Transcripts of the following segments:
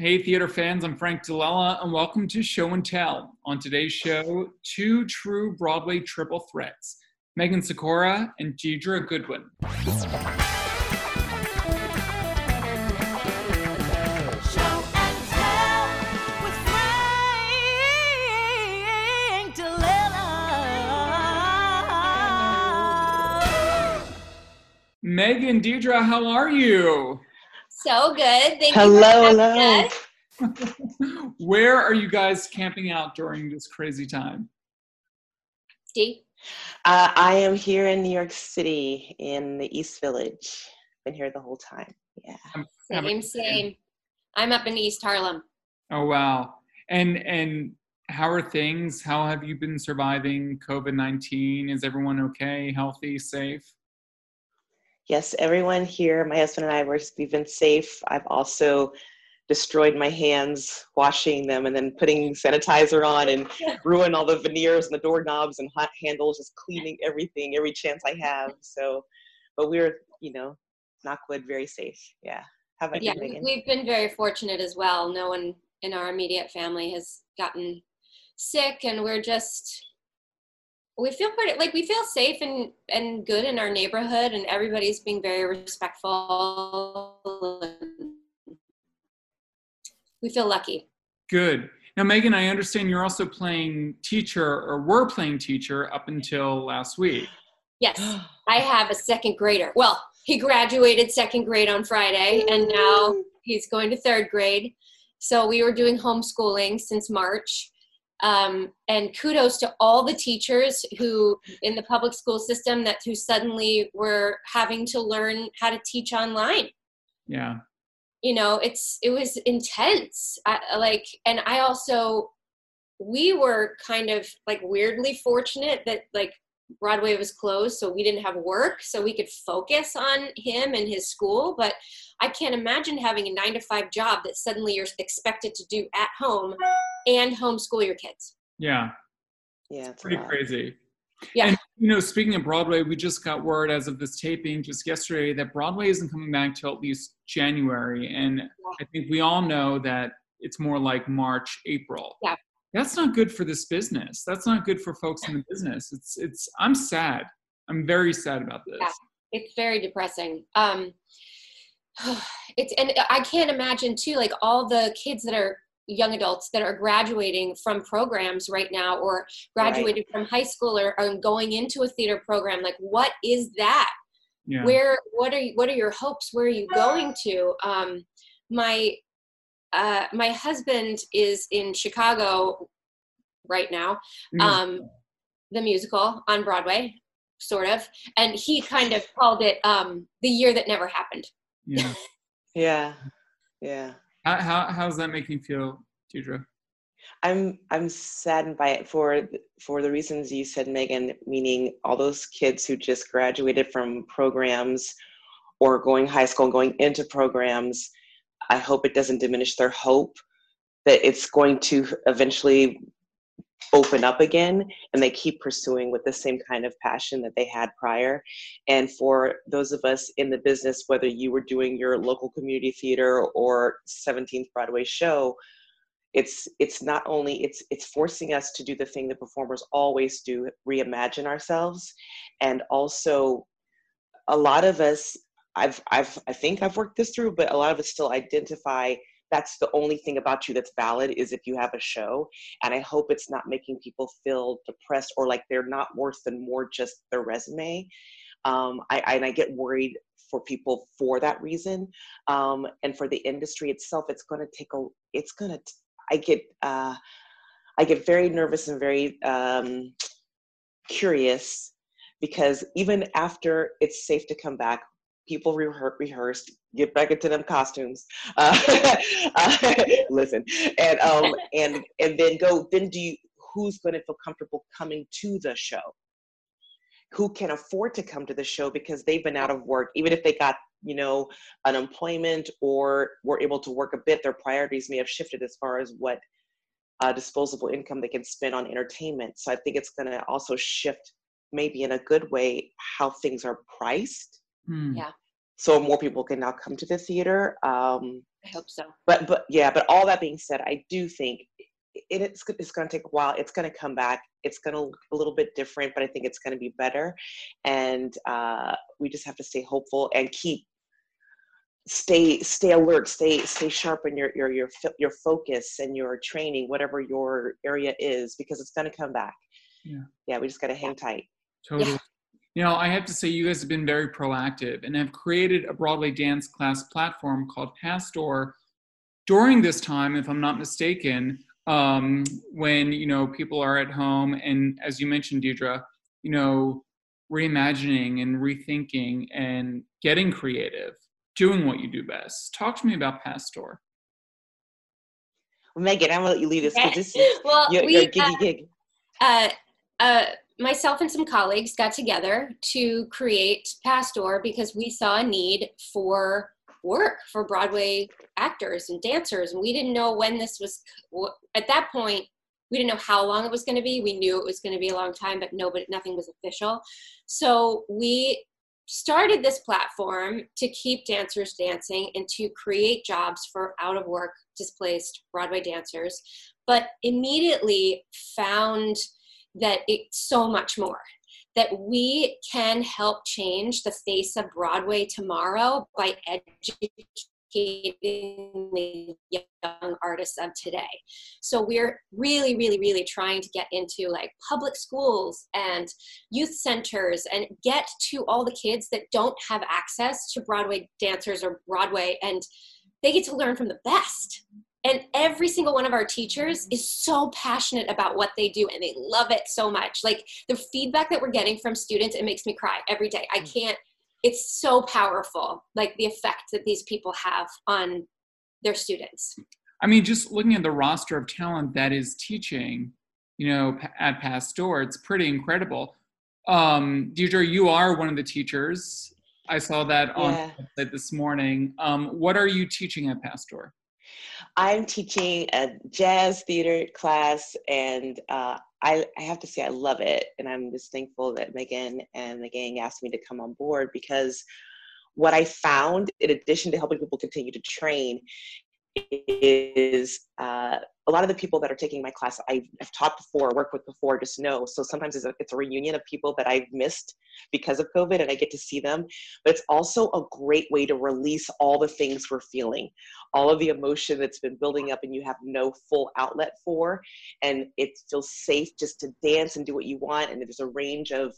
Hey, theater fans, I'm Frank DiLella, and welcome to Show and Tell. On today's show, two true Broadway triple threats Megan Sikora and Deidre Goodwin. Show and tell with Frank DiLella. Megan, Deidre, how are you? So good. Thank Hello, you for hello. Where are you guys camping out during this crazy time? Steve. Uh, I am here in New York City in the East Village. Been here the whole time. Yeah. Have a- Same, same. I'm up in East Harlem. Oh wow. And and how are things? How have you been surviving COVID-19? Is everyone okay, healthy, safe? Yes, everyone here, my husband and I, we're, we've been safe. I've also destroyed my hands washing them and then putting sanitizer on and ruin all the veneers and the doorknobs and hot handles, just cleaning everything every chance I have. So, but we're, you know, knock wood, very safe. Yeah. How about Yeah, you, Megan? we've been very fortunate as well. No one in our immediate family has gotten sick, and we're just we feel pretty like we feel safe and and good in our neighborhood, and everybody's being very respectful. We feel lucky. Good. Now, Megan, I understand you're also playing teacher or were playing teacher up until last week. Yes, I have a second grader. Well, he graduated second grade on Friday, and now he's going to third grade. So we were doing homeschooling since March. Um, and kudos to all the teachers who in the public school system that who suddenly were having to learn how to teach online Yeah. you know it's it was intense I, like and i also we were kind of like weirdly fortunate that like broadway was closed so we didn't have work so we could focus on him and his school but i can't imagine having a nine to five job that suddenly you're expected to do at home and homeschool your kids Yeah. Yeah, it's Pretty crazy. Yeah. And, you know, speaking of Broadway, we just got word as of this taping just yesterday that Broadway isn't coming back till at least January. And I think we all know that it's more like March, April. Yeah. That's not good for this business. That's not good for folks in the business. It's it's I'm sad. I'm very sad about this. Yeah. it's very depressing um it's and i can't imagine too like all the kids that are young adults that are graduating from programs right now or graduated from high school or, or going into a theater program like what is that Yeah. where what are you, what are your hopes where are you going to um my uh my husband is in chicago right now Mm. um the musical on broadway sort of and he kind of called it um the year that never happened yeah. Yeah. Yeah. How, how how's that making you feel, Deidre? I'm I'm saddened by it for for the reasons you said, Megan. Meaning all those kids who just graduated from programs or going high school and going into programs. I hope it doesn't diminish their hope that it's going to eventually open up again and they keep pursuing with the same kind of passion that they had prior. And for those of us in the business whether you were doing your local community theater or 17th broadway show it's it's not only it's it's forcing us to do the thing that performers always do reimagine ourselves. And also a lot of us i've i've i think i've worked this through but a lot of us still identify that's the only thing about you that's valid is if you have a show and i hope it's not making people feel depressed or like they're not worth than more just their resume. Um, I, I and i get worried for people for that reason. Um, and for the industry itself it's going to take a it's going to i get uh, i get very nervous and very um, curious because even after it's safe to come back people rehe- rehearsed, get back into them costumes. Uh, listen, and um, and and then go. Then do you? Who's going to feel comfortable coming to the show? Who can afford to come to the show because they've been out of work, even if they got you know unemployment or were able to work a bit. Their priorities may have shifted as far as what uh, disposable income they can spend on entertainment. So I think it's going to also shift, maybe in a good way, how things are priced. Hmm. Yeah. So more people can now come to the theater. Um, I hope so. but but yeah, but all that being said, I do think it, it's it's going to take a while. It's going to come back. It's going to look a little bit different, but I think it's going to be better. And uh, we just have to stay hopeful and keep stay stay alert stay stay sharp in your your your your focus and your training whatever your area is because it's going to come back Yeah. yeah we just got to hang tight Totally. You know, I have to say, you guys have been very proactive and have created a Broadway dance class platform called Pass Door during this time, if I'm not mistaken, um, when, you know, people are at home and, as you mentioned, Deidre, you know, reimagining and rethinking and getting creative, doing what you do best. Talk to me about Pass Door. megan i'm going to let you lead this because this is well, your, we, your uh, giggy gig uh, uh, myself and some colleagues got together to create Pass Door because we saw a need for work for Broadway actors and dancers, and we didn't know when this was. At that point, we didn't know how long it was going to be. We knew it was going to be a long time, but nobody, nothing was official. So we started this platform to keep dancers dancing and to create jobs for out of work displaced Broadway dancers, but immediately found that it's so much more that we can help change the face of broadway tomorrow by educating the young artists of today. So we're really really really trying to get into like public schools and youth centers and get to all the kids that don't have access to broadway dancers or broadway and they get to learn from the best and every single one of our teachers is so passionate about what they do and they love it so much like the feedback that we're getting from students it makes me cry every day i can't it's so powerful like the effect that these people have on their students I mean, just looking at the roster of talent that is teaching, you know, at Pass Door, it's pretty incredible. Um, Deidre, you are one of the teachers. I saw that on Yeah. this morning. Um, what are you teaching at Pass Door? I'm teaching a jazz theater class and uh, I, I have to say i love it. And i'm just thankful that megan and the gang asked me to come on board because what i found in addition to helping people continue to train is uh, a lot of the people that are taking my class I've, taught before, worked with before, just know. So sometimes it's a, it's a reunion of people that I've missed because of COVID and I get to see them. But it's also a great way to release all the things we're feeling, all of the emotion that's been building up and you have no full outlet for. And it feels safe just to dance and do what you want. And there's a range of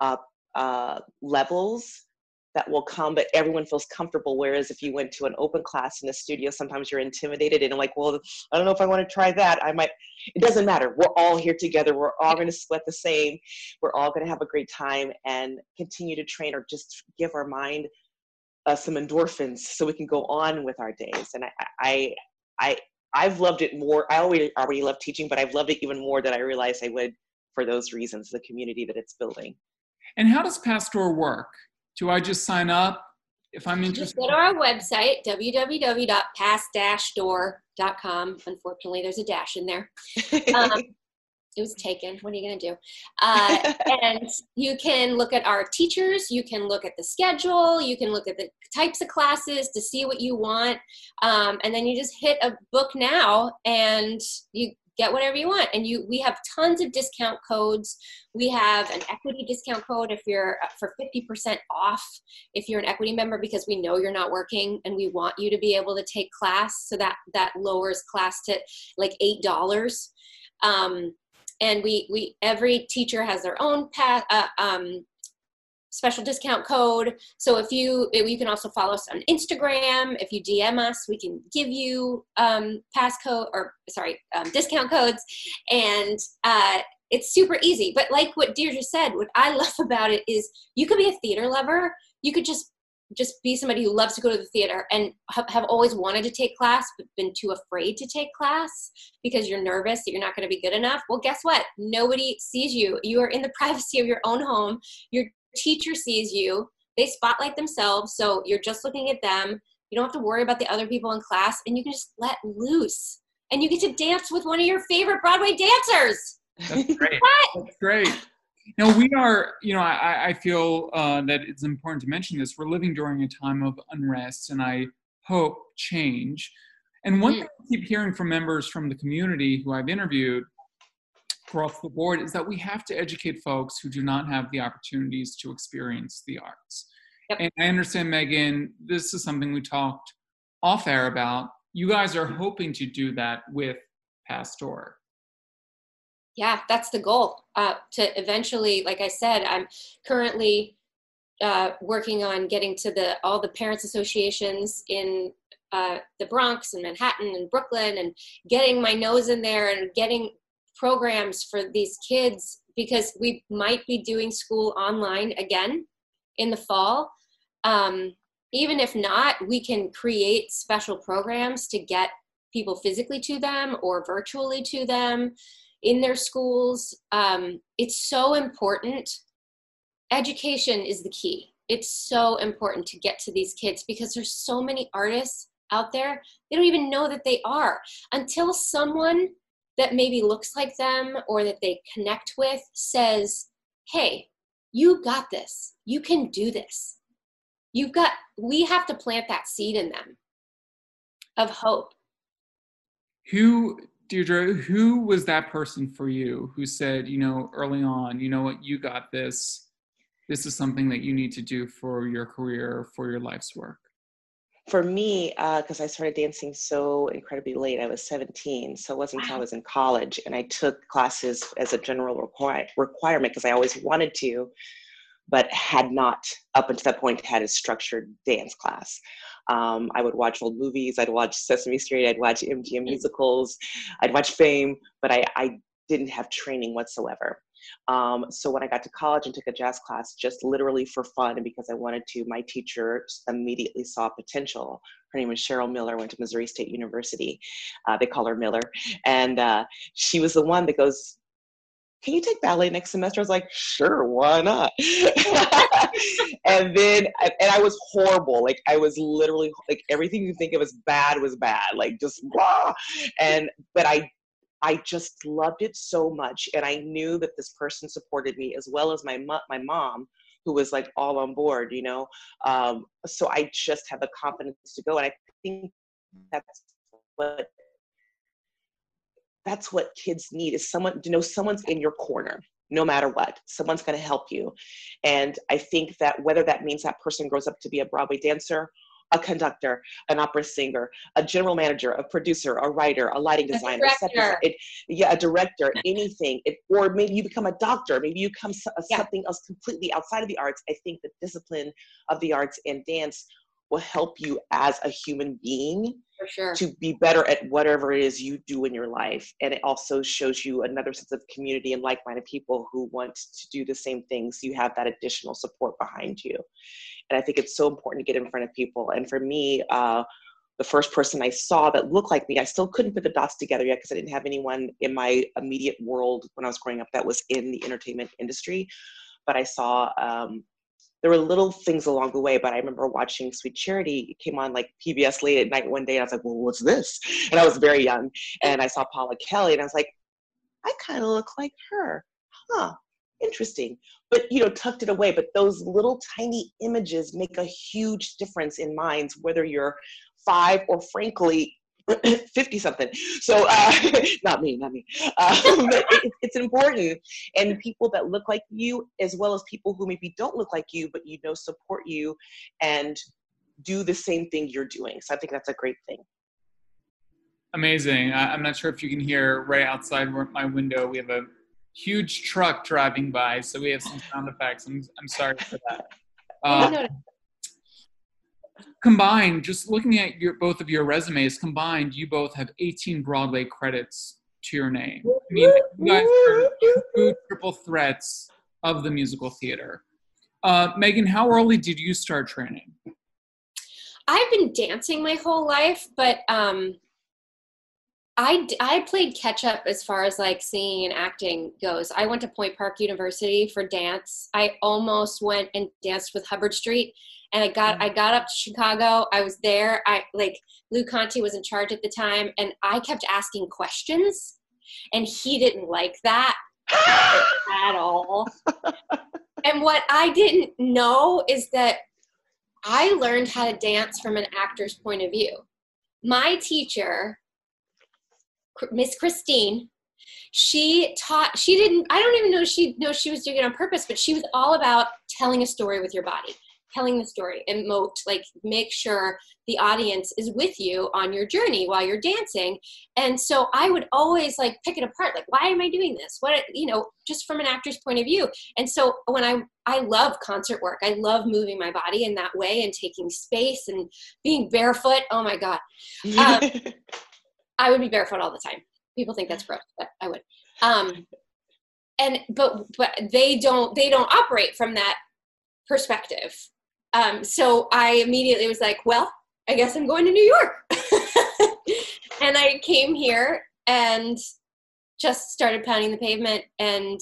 uh, uh, levels that will come, but everyone feels comfortable. Whereas if you went to an open class in a studio, sometimes you're intimidated and like, well, I don't know if I want to try that. I might, it doesn't matter. We're all here together. We're all going to sweat the same. We're all going to have a great time and continue to train or just give our mind uh, some endorphins so we can go on with our days. And I, I, I, I've loved it more. I already already love teaching, but I've loved it even more than I realized I would for those reasons, the community that it's building. And how does Pass Door work? Do I just sign up if I'm interested? just interested? go to our website www.pass-door.com unfortunately there's a dash in there. Um, it was taken. What are you going to do? Uh, and you can look at our teachers. You can look at the schedule. You can look at the types of classes to see what you want. Um, and then you just hit a book now and you get whatever you want. And you we have tons of discount codes. We have an equity discount code if you're uh, for 50% off if you're an equity member because we know you're not working and we want you to be able to take class. So that that lowers class to like eight dollars. Um, and we we every teacher has their own path uh, um, special discount code. So if you you can also follow us on instagram. If you dm us we can give you um, passcode or sorry um, discount codes. And uh, it's super easy. But like what deidre said what i love about it is you could be a theater lover. You could just just be somebody who loves to go to the theater and have, always wanted to take class but been too afraid to take class because you're nervous that you're not going to be good enough. Well guess what? Nobody sees you. You are in the privacy of your own home. Your teacher sees you they spotlight themselves so you're just looking at them you don't have to worry about the other people in class and you can just let loose and you get to dance with one of your favorite broadway dancers that's great that's great now we are, you know, I, I feel uh, that it's important to mention this. We're living during a time of unrest, and I hope change. And one mm. thing I keep hearing from members from the community who I've interviewed across the board is that we have to educate folks who do not have the opportunities to experience the arts. Yep. And I understand, Megan, this is something we talked off air about. You guys are hoping to do that with Pass Door yeah, that's the goal. Uh, to eventually, like I said, I'm currently uh, working on getting to the all the parents associations in uh, the Bronx and Manhattan and Brooklyn, and getting my nose in there and getting programs for these kids because we might be doing school online again in the fall. Um, even if not, we can create special programs to get people physically to them or virtually to them in their schools. Um, it's so important. Education is the key. It's so important to get to these kids because there's so many artists out there. They don't even know that they are until someone that maybe looks like them or that they connect with says, Hey, you got this. You can do this. You've got, we have to plant that seed in them of hope. Who Deidre, who was that person for you who said, you know, early on, you know what, you got this. This is something that you need to do for your career, for your life's work? For me, because uh, I started dancing so incredibly late, I was 17. So it wasn't until I was in college and I took classes as a general require, requirement because I always wanted to, but had not, up until that point, had a structured dance class. Um, I would watch old movies. I'd watch Sesame Street. I'd watch MGM musicals. I'd watch Fame, but I, I didn't have training whatsoever. Um, so when I got to college and took a jazz class, just literally for fun and because I wanted to, my teacher immediately saw potential. Her name was Cheryl Miller, went to Missouri State University. Uh, they call her Miller. And uh, she was the one that goes, can you take ballet next semester? I was like, sure, why not? and then, and I was horrible. Like I was literally like everything you think of as bad was bad. Like just blah. And but I, I just loved it so much, and I knew that this person supported me as well as my my mom, who was like all on board. You know, um, so I just had the confidence to go, and I think that's what that's what kids need is someone to know someone's in your corner no matter what someone's going to help you and i think that whether that means that person grows up to be a broadway dancer a conductor an opera singer a general manager a producer a writer a lighting designer a it, yeah a director anything. It, or maybe you become a doctor. Maybe you become uh, yeah. something else completely outside of the arts. I think the discipline of the arts and dance will help you as a human being sure. to be better at whatever it is you do in your life. And it also shows you another sense of community and like minded people who want to do the same things. You have that additional support behind you. And I think it's so important to get in front of people. And for me, uh, the first person I saw that looked like me, I still couldn't put the dots together yet because I didn't have anyone in my immediate world when I was growing up that was in the entertainment industry. But I saw um, there were little things along the way, but I remember watching Sweet Charity. It came on like PBS late at night one day, and I was like, "Well, what's this?" And I was very young, and I saw Paula Kelly, and I was like, "I kind of look like her, huh? Interesting." But you know, tucked it away. But those little tiny images make a huge difference in minds, whether you're five or frankly 50 something. So, uh, not me, not me. Uh, it, it's important. And people that look like you, as well as people who maybe don't look like you, but you know support you and do the same thing you're doing. So, I think that's a great thing. Amazing. I, am not sure if you can hear right outside my window, we have a huge truck driving by. So, we have some sound effects. I'm, I'm sorry for that. Uh, combined, just looking at your both of your resumes combined, you both have 18 Broadway credits to your name. I mean, you guys are two triple threats of the musical theater. Uh, Megan, how early did you start training? I've been dancing my whole life, but um, I I played catch up as far as like singing and acting goes. I went to Point Park University for dance. I almost went and danced with Hubbard Street, and I got mm. I got up to Chicago. I was there. I like Lou Conte was in charge at the time, and I kept asking questions, and he didn't like that at all. and what I didn't know is that I learned how to dance from an actor's point of view. My teacher, Miss Christine, she taught she didn't i don't even know she know she was doing it on purpose but she was all about telling a story with your body telling the story and moat like make sure the audience is with you on your journey while you're dancing. And so i would always like pick it apart like why am i doing this? What you know just from an actor's point of view. And so when i i love concert work i love moving my body in that way and taking space and being barefoot oh my god. Um, i would be barefoot all the time people think that's gross but i would um and but but they don't they don't operate from that perspective um, so I immediately was like, well, I guess I'm going to New York. and I came here and just started pounding the pavement and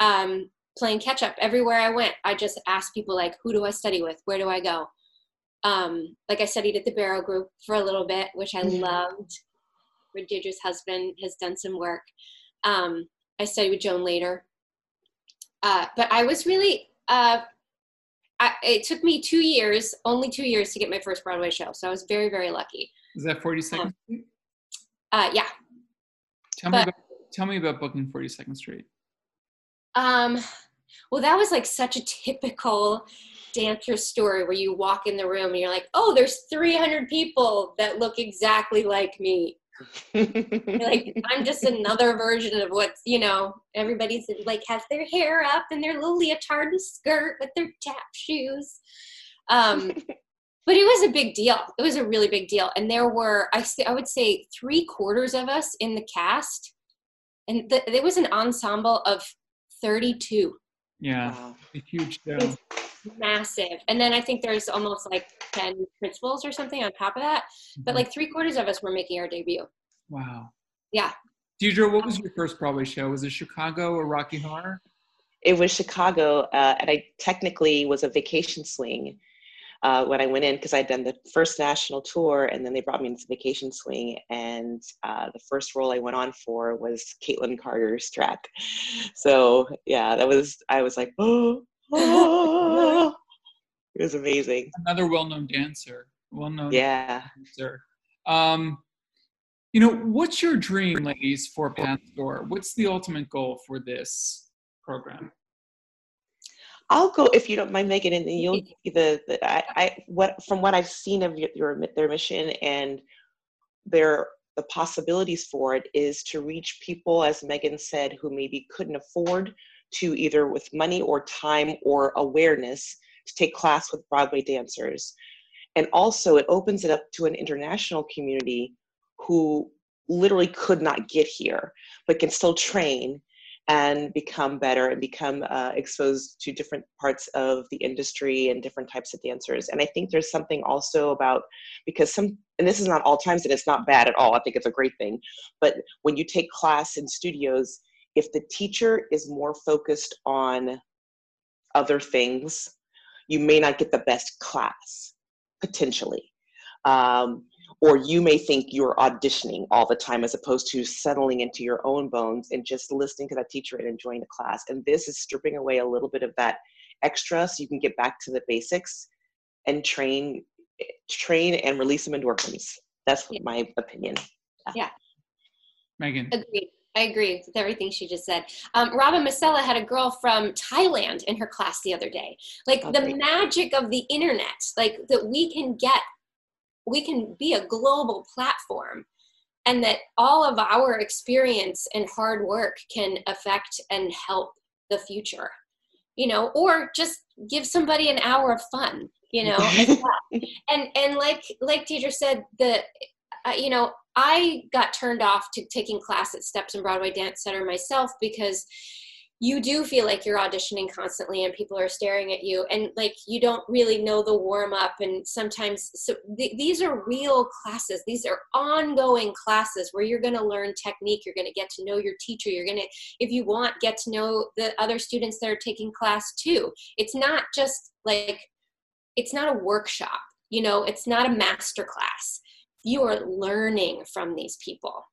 um, playing catch up everywhere I went. I just asked people like, who do I study with? Where do I go? Um, like I studied at the Barrow Group for a little bit, which I mm-hmm. loved. Where Deidre's husband has done some work. Um, I studied with Joan later. Uh, but I was really uh, I, it took me two years, only two years, to get my first Broadway show. So I was very, very lucky. Is that Forty Second Street? Uh, yeah. Tell but, me about tell me about booking Forty Second Street. Um, well, that was like such a typical dancer story where you walk in the room and you're like, oh, there's 300 people that look exactly like me like I'm just another version of what's you know everybody's like has their hair up and their little leotard and skirt with their tap shoes. Um, but it was a big deal. It was a really big deal, and there were I I would say three quarters of us in the cast, and th- there was an ensemble of 32. Yeah, wow. a huge show. Massive, and then I think there's almost like 10 principals or something on top of that. Mm-hmm. But like three quarters of us were making our debut. Wow. Yeah. Deidre, what was your first Broadway show? Was it Chicago or Rocky Horror? It was Chicago, uh, and I technically was a vacation swing uh, when I went in because I'd done the first national tour, and then they brought me into vacation swing, and uh, the first role I went on for was Caitlin Carter's track. So yeah, that was I was like, oh, oh. it was amazing. Another well-known dancer, well-known yeah. dancer. Um, you know, what's your dream, ladies, for Pass Door? What's the ultimate goal for this program? I'll go if you don't mind, Megan, and you'll be the, the I, I, what from what I've seen of your their mission and their the possibilities for it is to reach people, as Megan said, who maybe couldn't afford to either with money or time or awareness to take class with Broadway dancers. And also, it opens it up to an international community who literally could not get here, but can still train and become better and become uh, exposed to different parts of the industry and different types of dancers. And I think there's something also about because some, and this is not all times, and it's not bad at all. I think it's a great thing. But when you take class in studios, if the teacher is more focused on other things, you may not get the best class potentially. Um, or you may think you're auditioning all the time as opposed to settling into your own bones and just listening to that teacher and enjoying the class and this is stripping away a little bit of that extra so you can get back to the basics and train train and release some endorphins that's yeah. my opinion yeah. yeah megan agreed I agree with everything she just said. Um, Robin Masella had a girl from Thailand in her class the other day. Like okay. the magic of the internet, like that we can get we can be a global platform and that all of our experience and hard work can affect and help the future you know or just give somebody an hour of fun you know and and like like teacher said the uh, you know i got turned off to taking class at steps and broadway dance center myself because you do feel like you're auditioning constantly and people are staring at you and like you don't really know the warm up and sometimes so th- these are real classes. These are ongoing classes where you're going to learn technique you're going to get to know your teacher you're going to if you want get to know the other students that are taking class too. It's not just like it's not a workshop you know it's not a master class you are learning from these people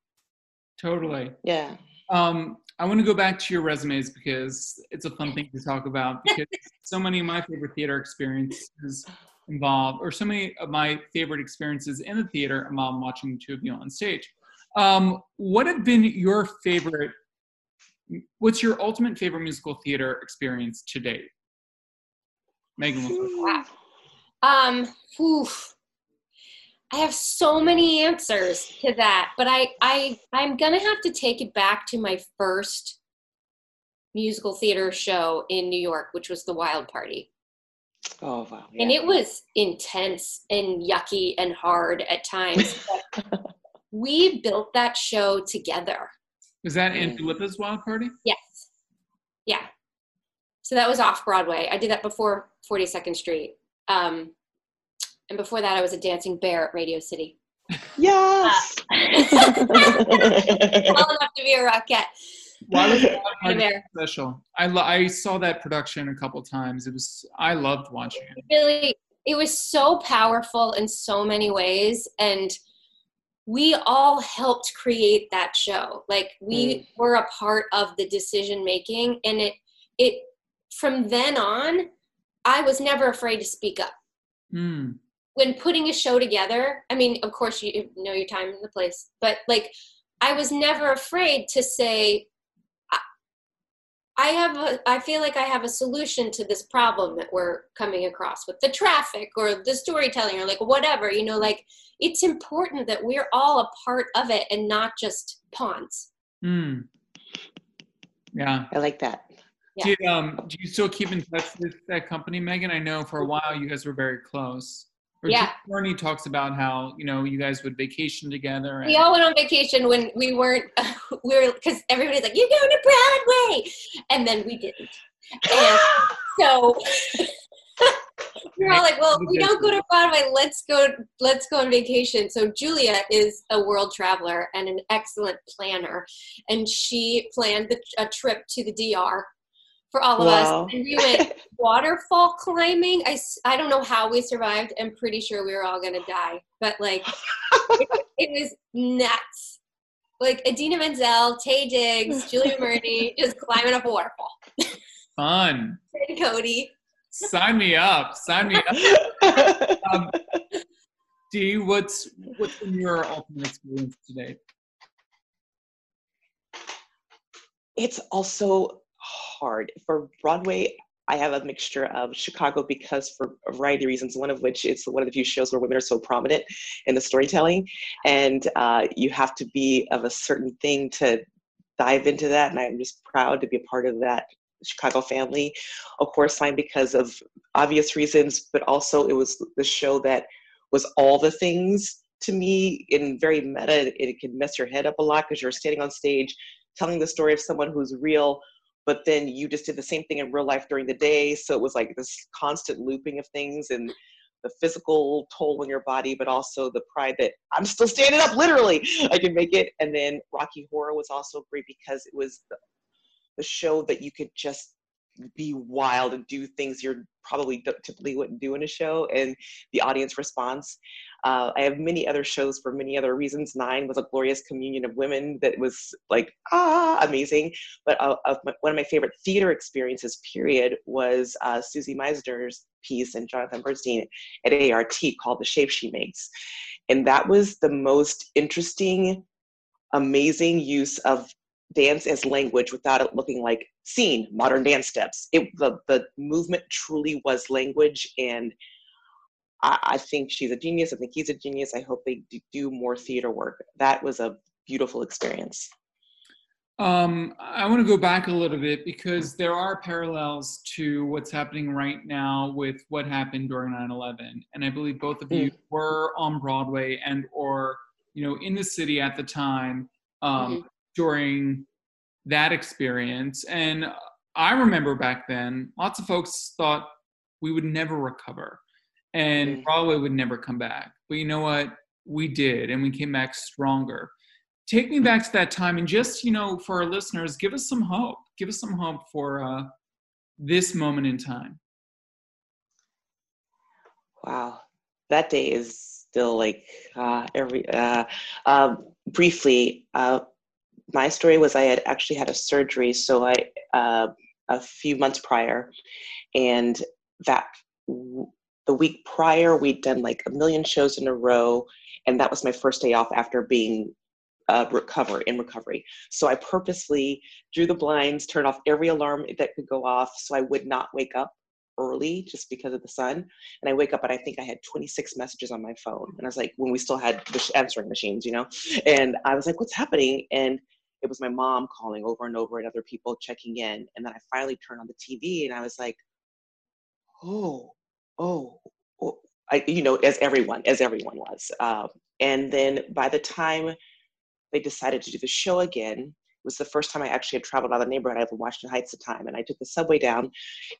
Totally. Yeah. Um, I want to go back to your resumes because it's a fun thing to talk about because so many of my favorite theater experiences involve, or so many of my favorite experiences in the theater involve watching the two of you on stage. Um, what have been your favorite? What's your ultimate favorite musical theater experience to date? Megan, wow. um, oof. I have so many answers to that, but I, I, I'm gonna have to take it back to my first musical theater show in New York, which was the Wild Party. Oh wow! Yeah. And it was intense and yucky and hard at times. we built that show together. Was that in Philippa's Wild Party? Yes. Yeah. So that was off Broadway. I did that before 42nd Street. Um, and before that, I was a dancing bear at Radio City. Yes. Uh, well enough to be a Rockette. Why was that Kind of bear. special? I lo- I saw that production a couple times. It was I loved watching it. really it was so powerful in so many ways and we all helped create that show like we were a part of the decision making and it it from then on i was never afraid to speak up Hmm. When putting a show together i mean of course you know your time and the place but like i was never afraid to say I- i have a i feel like i have a solution to this problem that we're coming across with the traffic or the storytelling or like whatever you know like it's important that we're all a part of it and not just pawns Hmm. Yeah. I like that. Yeah. Do you, um, do you still keep in touch with that company, Megan? I know for a while you guys were very close. Or Yeah. Carney talks about how you know you guys would vacation together. And, we all went on vacation when we weren't we were because everybody's like you're going to broadway and then we didn't and so we're all like well we don't go to broadway let's go let's go on vacation so julia is a world traveler and an excellent planner and she planned the, a trip to the dr for all of Wow. us and we went waterfall climbing I, I don't know how we survived i'm pretty sure we were all going to die but like it, it was nuts like Idina Menzel, Taye Diggs, Julia Murney, just climbing up a waterfall. Fun. And Cody. Sign me up. Sign me up. Um, Dee, what's what's been your ultimate experience today? it's also hard. For broadway i have a mixture of chicago because for a variety of reasons one of which is one of the few shows where women are so prominent in the storytelling. And uh, you have to be of a certain thing to dive into that and i'm just proud to be a part of that chicago family. Of course fine because of obvious reasons but also it was the show that was all the things to me in very meta it can mess your head up a lot because you're standing on stage telling the story of someone who's real but then you just did the same thing in real life during the day so it was like this constant looping of things and the physical toll on your body but also the pride that i'm still standing up literally i can make it. And then rocky horror was also great because it was the, the show that you could just be wild and do things you're probably typically wouldn't do in a show and the audience response. Uh, i have many other shows for many other reasons. Nine was a glorious communion of women that was like ah amazing. But uh, of my, one of my favorite theater experiences period was uh, susie misner's piece and jonathan bernstein at art called the shape she makes. And that was the most interesting amazing use of dance as language without it looking like scene modern dance steps. It the, the movement truly was language and I, I think she's a genius. I think he's a genius. I hope they do, more theater work. That was a beautiful experience. Um, I want to go back a little bit because there are parallels to what's happening right now with what happened during 9/11, and I believe both of you were on Broadway and or you know in the city at the time. Um, during that experience. And I remember back then, lots of folks thought we would never recover and Mm. Broadway would never come back. But you know what? We did, and we came back stronger. Take me back to that time, and just you know, for our listeners, give us some hope. Give us some hope for uh, this moment in time. Wow, that day is still like uh, every. Uh, um, briefly, uh, my story was I had actually had a surgery, so I uh, a few months prior, and that w- the week prior we'd done like a million shows in a row, and that was my first day off after being uh, recover in recovery. So I purposely drew the blinds, turned off every alarm that could go off, so I would not wake up early just because of the sun. And I wake up and I think I had 26 messages on my phone. And I was like, when we still had the answering machines, you know? And I was like, what's happening? And it was my mom calling over and over and other people checking in. And then I finally turned on the TV and I was like, oh, oh, oh. I, you know, as everyone, as everyone was. Um, and then by the time they decided to do the show again, was the first time I actually had traveled out of the neighborhood. I lived in Washington Heights at the time, and I took the subway down.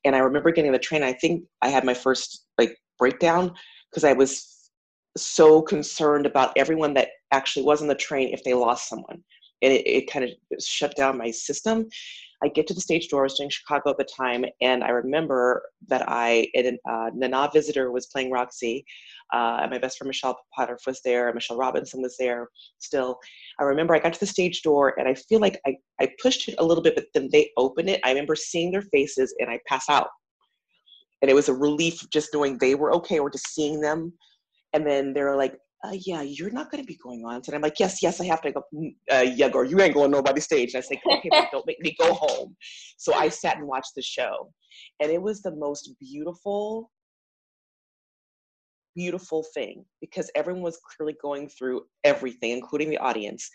And I remember getting the train. I think I had my first like breakdown because I was so concerned about everyone that actually was on the train if they lost someone, and it, it kind of shut down my system. I get to the stage door. I was doing Chicago at the time, and I remember that I, and, uh, Nana Visitor was playing Roxie. Uh, my best friend Michelle Potter was there. Michelle Robinson was there still. I remember I got to the stage door, and I feel like I, I pushed it a little bit, but then they opened it. I remember seeing their faces, and I pass out. And it was a relief just knowing they were okay or just seeing them. And then they were like, uh, yeah, you're not going to be going on. And I'm like, yes, yes, I have to go. "Mm, Uh, yeah, girl, you ain't going nobody's stage. And I say, okay, but don't make me go home. So I sat and watched the show. And it was the most beautiful, beautiful thing because everyone was clearly going through everything, including the audience.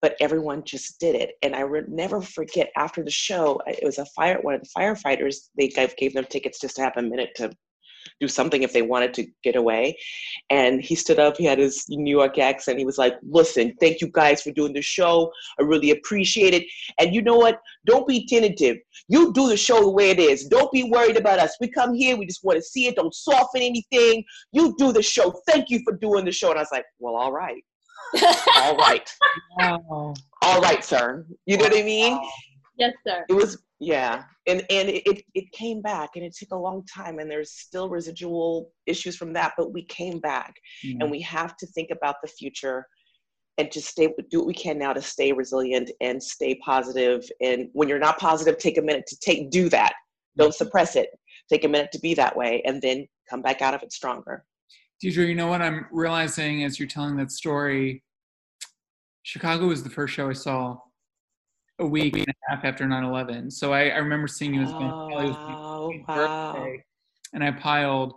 But everyone just did it. And I re- never forget after the show, it was a fire, one of the firefighters, they gave them tickets just to have a minute to do something if they wanted to get away. And he stood up, he had his New York accent. He was like, Listen, thank you guys for doing the show. I really appreciate it. And you know what? Don't be tentative. You do the show the way it is. Don't be worried about us. We come here, we just want to see it. Don't soften anything. You do the show. Thank you for doing the show. And I was like, Well, all right. All right. Wow. All right, sir. You know what I mean? yes, sir. it was yeah and and it, it came back and it took a long time and there's still residual issues from that but we came back mm. and we have to think about the future and just stay do what we can now to stay resilient and stay positive and when you're not positive take a minute to take do that. Don't suppress it. Take a minute to be that way and then come back out of it stronger. Deidre, you know what I'm realizing as you're telling that story? Chicago was the first show I saw a week and a half after 9/11. So I, I remember seeing you as oh, It wow, my wow. birthday, and I piled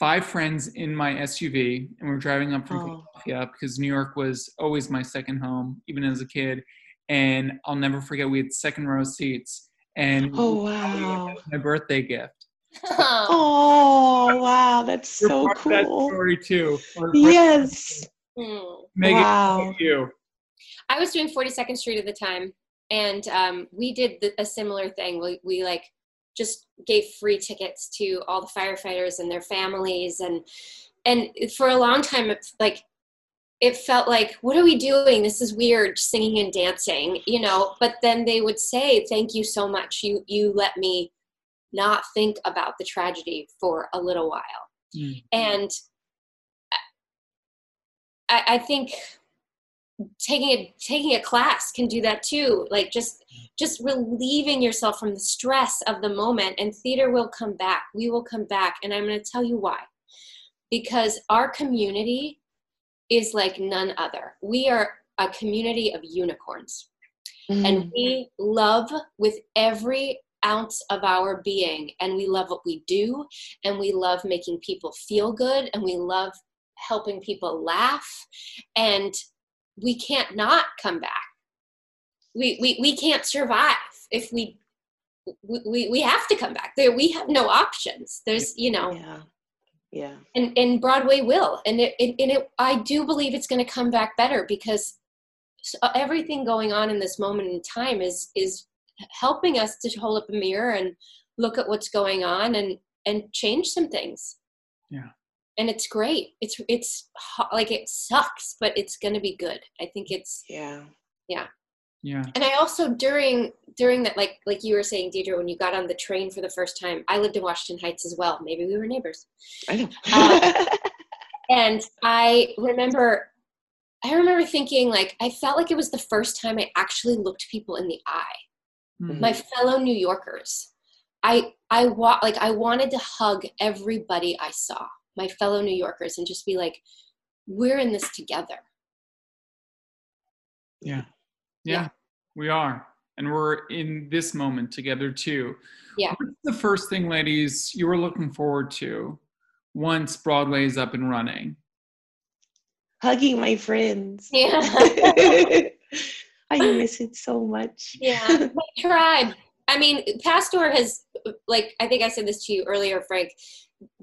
five friends in my SUV, and we were driving up from Oh. Philadelphia because New York was always my second home, even as a kid. And I'll never forget we had second row seats, and oh wow my birthday gift. oh wow that's You're so part of that cool story too. Or- yes Hmm. Megan, Wow. thank you. I was doing 42nd Street at the time, and um, we did the, a similar thing. We, we like just gave free tickets to all the firefighters and their families, and and for a long time, it's like it felt like, what are we doing? This is weird, singing and dancing, you know. But then they would say, "Thank you so much. You you let me not think about the tragedy for a little while," Mm. and I, I think taking a taking a class can do that too like just just relieving yourself from the stress of the moment and theater will come back. We will come back and i'm going to tell you why. Because our community is like none other. We are a community of unicorns. And mm. we love with every ounce of our being and we love what we do and we love making people feel good and we love helping people laugh and we can't not come back. We we, we can't survive if we we, we have to come back. There we have no options. There's you know. Yeah. Yeah. And, and broadway will. And it, it and it i do believe it's going to come back better because uh, everything going on in this moment in time is is helping us to hold up a mirror and look at what's going on and and change some things. Yeah. And it's great it's it's like it sucks but it's gonna be good i think it's Yeah. Yeah. Yeah. And i also during during that like like you were saying deidre when you got on the train for the first time i lived in washington heights as well maybe we were neighbors I know. Uh, and i remember i remember thinking like i felt like it was the first time i actually looked people in the eye Mm. my fellow new yorkers i i wa- like i wanted to hug everybody i saw my fellow new yorkers and just be like we're in this together Yeah. Yeah. Yeah, we are. And we're in this moment together too. Yeah. What's the first thing, ladies, you were looking forward to once Broadway is up and running? Hugging my friends. yeah I miss it so much. yeah my tribe i mean Pass Door has like i think i said this to you earlier frank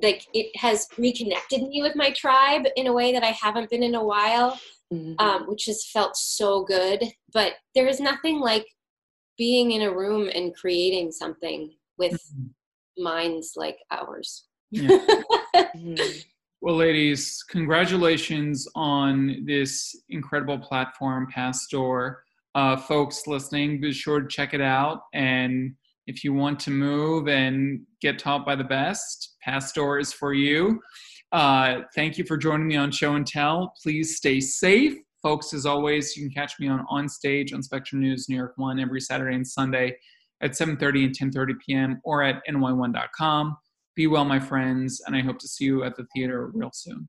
like it has reconnected me with my tribe in a way that i haven't been in a while Mhm. um, which has felt so good. But there is nothing like being in a room and creating something with minds like ours. Yeah. Mhm. Well, ladies, congratulations on this incredible platform, Pass Door. Uh, folks listening, be sure to check it out. And if you want to move and get taught by the best, Pass Door is for you. Uh, thank you for joining me on Show and Tell. Please stay safe. Folks, as always, you can catch me on On Stage on Spectrum News New York 1 every Saturday and Sunday at 7.30 and 10.30 p.m. or at ny1.com. Be well, my friends, and I hope to see you at the theater real soon.